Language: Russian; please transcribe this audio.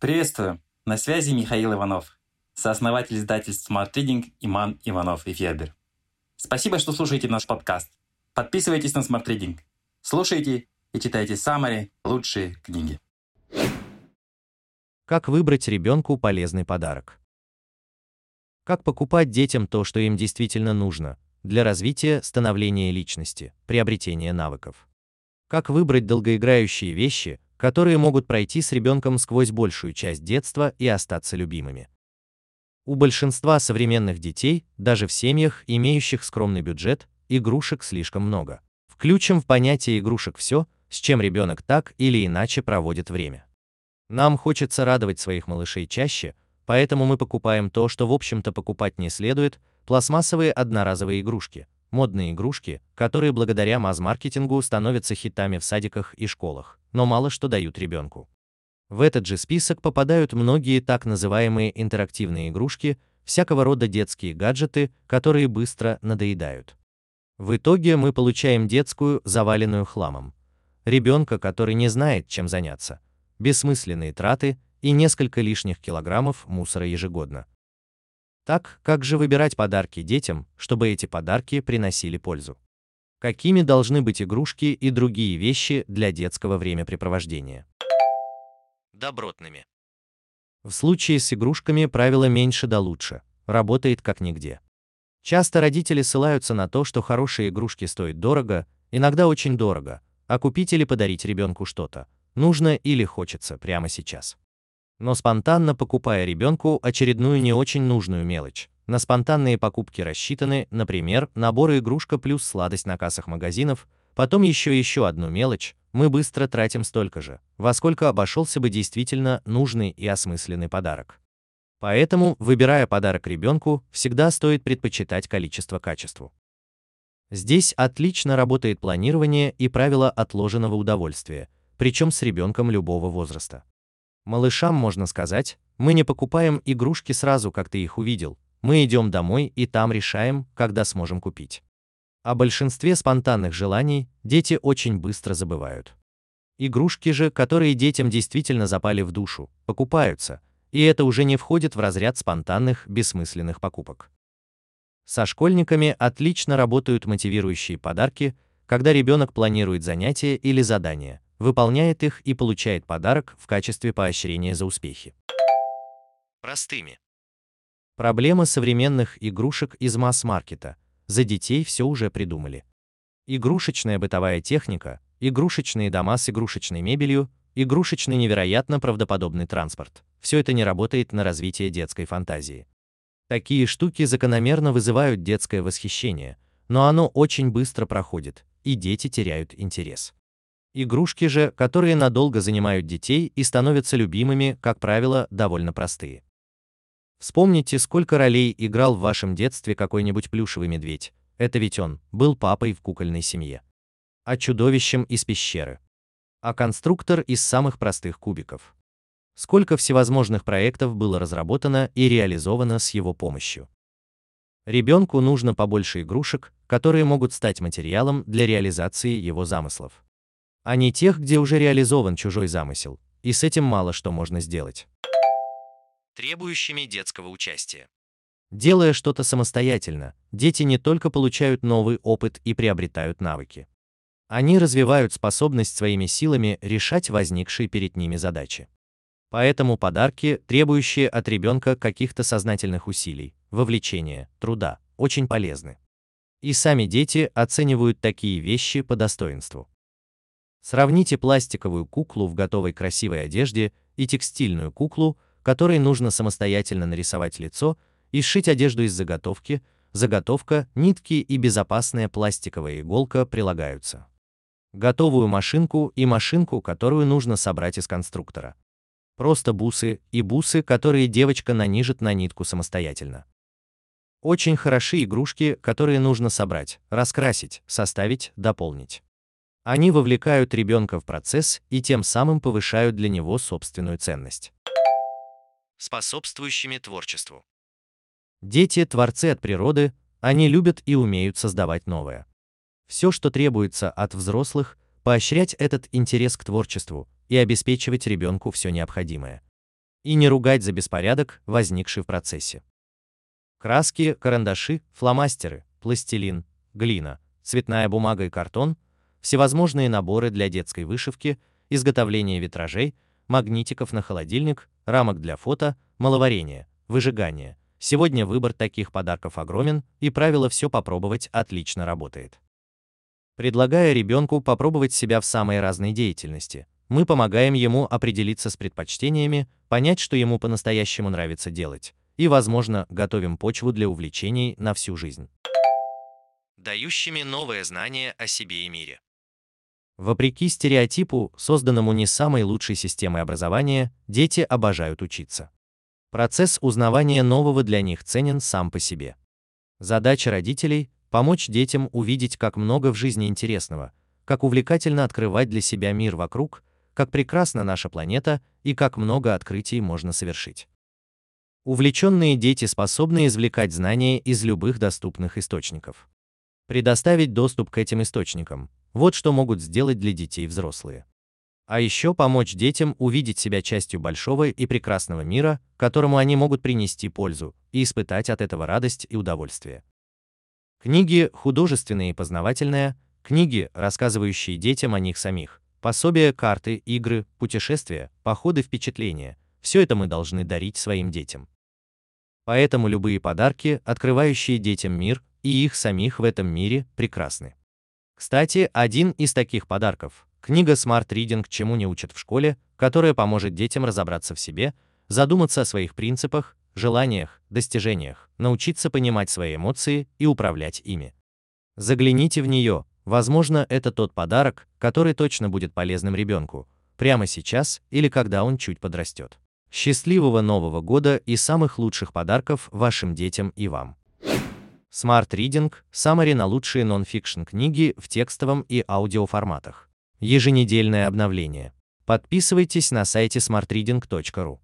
Приветствую! На связи Михаил Иванов, сооснователь издательств Smart Reading Иман Иванов и Федер. Спасибо, что слушаете наш подкаст. Подписывайтесь на Smart Reading. Слушайте и читайте самые лучшие книги. Как выбрать ребенку полезный подарок? Как покупать детям то, что им действительно нужно, для развития, становления личности, приобретения навыков? Как выбрать долгоиграющие вещи, которые могут пройти с ребенком сквозь большую часть детства и остаться любимыми. У большинства современных детей, даже в семьях, имеющих скромный бюджет, игрушек слишком много. Включим в понятие игрушек все, с чем ребенок так или иначе проводит время. Нам хочется радовать своих малышей чаще, поэтому мы покупаем то, что в общем-то покупать не следует, пластмассовые одноразовые игрушки, модные игрушки, которые благодаря масс-маркетингу становятся хитами в садиках и школах, но мало что дают ребенку. В этот же список попадают многие так называемые интерактивные игрушки, всякого рода детские гаджеты, которые быстро надоедают. В итоге мы получаем детскую, заваленную хламом. Ребенка, который не знает, чем заняться. Бессмысленные траты и несколько лишних килограммов мусора ежегодно. Так, как же выбирать подарки детям, чтобы эти подарки приносили пользу? Какими должны быть игрушки и другие вещи для детского времяпрепровождения? Добротными. В случае с игрушками правило меньше да лучше, работает как нигде. Часто родители ссылаются на то, что хорошие игрушки стоят дорого, иногда очень дорого, а купить или подарить ребенку что-то нужно или хочется прямо сейчас но спонтанно покупая ребенку очередную не очень нужную мелочь. На спонтанные покупки рассчитаны, например, наборы игрушка плюс сладость на кассах магазинов, потом еще еще одну мелочь, мы быстро тратим столько же, во сколько обошелся бы действительно нужный и осмысленный подарок. Поэтому, выбирая подарок ребенку, всегда стоит предпочитать количество качеству. Здесь отлично работает планирование и правило отложенного удовольствия, причем с ребенком любого возраста. Малышам можно сказать, мы не покупаем игрушки сразу, как ты их увидел, мы идем домой и там решаем, когда сможем купить. О большинстве спонтанных желаний дети очень быстро забывают. Игрушки же, которые детям действительно запали в душу, покупаются, и это уже не входит в разряд спонтанных, бессмысленных покупок. Со школьниками отлично работают мотивирующие подарки, когда ребенок планирует занятия или задания, выполняет их и получает подарок в качестве поощрения за успехи. Простыми. Проблема современных игрушек из масс-маркета. За детей все уже придумали. Игрушечная бытовая техника, игрушечные дома с игрушечной мебелью, игрушечный невероятно правдоподобный транспорт. Все это не работает на развитие детской фантазии. Такие штуки закономерно вызывают детское восхищение, но оно очень быстро проходит, и дети теряют интерес. Игрушки же, которые надолго занимают детей и становятся любимыми, как правило, довольно простые. Вспомните, сколько ролей играл в вашем детстве какой-нибудь плюшевый медведь. Это ведь он был папой в кукольной семье. А чудовищем из пещеры. А конструктор из самых простых кубиков. Сколько всевозможных проектов было разработано и реализовано с его помощью. Ребенку нужно побольше игрушек, которые могут стать материалом для реализации его замыслов а не тех, где уже реализован чужой замысел, и с этим мало что можно сделать. Требующими детского участия. Делая что-то самостоятельно, дети не только получают новый опыт и приобретают навыки. Они развивают способность своими силами решать возникшие перед ними задачи. Поэтому подарки, требующие от ребенка каких-то сознательных усилий, вовлечения, труда, очень полезны. И сами дети оценивают такие вещи по достоинству. Сравните пластиковую куклу в готовой красивой одежде и текстильную куклу, которой нужно самостоятельно нарисовать лицо и сшить одежду из заготовки, заготовка, нитки и безопасная пластиковая иголка прилагаются. Готовую машинку и машинку, которую нужно собрать из конструктора. Просто бусы и бусы, которые девочка нанижет на нитку самостоятельно. Очень хороши игрушки, которые нужно собрать, раскрасить, составить, дополнить. Они вовлекают ребенка в процесс и тем самым повышают для него собственную ценность. Способствующими творчеству. Дети – творцы от природы, они любят и умеют создавать новое. Все, что требуется от взрослых, поощрять этот интерес к творчеству и обеспечивать ребенку все необходимое. и не ругать за беспорядок, возникший в процессе. Краски, карандаши, фломастеры, пластилин, глина, цветная бумага и картон, всевозможные наборы для детской вышивки, изготовления витражей, магнитиков на холодильник, рамок для фото, маловарения, выжигания. Сегодня выбор таких подарков огромен, и правило «все попробовать» отлично работает. Предлагая ребенку попробовать себя в самой разной деятельности, мы помогаем ему определиться с предпочтениями, понять, что ему по-настоящему нравится делать, и, возможно, готовим почву для увлечений на всю жизнь. Дающими новое знание о себе и мире. Вопреки стереотипу, созданному не самой лучшей системой образования, дети обожают учиться. Процесс узнавания нового для них ценен сам по себе. Задача родителей – помочь детям увидеть, как много в жизни интересного, как увлекательно открывать для себя мир вокруг, как прекрасна наша планета и как много открытий можно совершить. Увлеченные дети способны извлекать знания из любых доступных источников. Предоставить доступ к этим источникам – вот что могут сделать для детей взрослые. А еще помочь детям увидеть себя частью большого и прекрасного мира, которому они могут принести пользу, и испытать от этого радость и удовольствие. Книги художественные и познавательные, книги, рассказывающие детям о них самих, пособия, карты, игры, путешествия, походы, впечатления – все это мы должны дарить своим детям. Поэтому любые подарки, открывающие детям мир, и их самих в этом мире прекрасны. Кстати, один из таких подарков – книга Smart Reading «Чему не учат в школе», которая поможет детям разобраться в себе, задуматься о своих принципах, желаниях, достижениях, научиться понимать свои эмоции и управлять ими. Загляните в нее, возможно, это тот подарок, который точно будет полезным ребенку, прямо сейчас или когда он чуть подрастет. Счастливого Нового года и самых лучших подарков вашим детям и вам! Smart Reading – Summary на лучшие нон-фикшн книги в текстовом и аудиоформатах. Еженедельное обновление. Подписывайтесь на сайте smartreading.ru.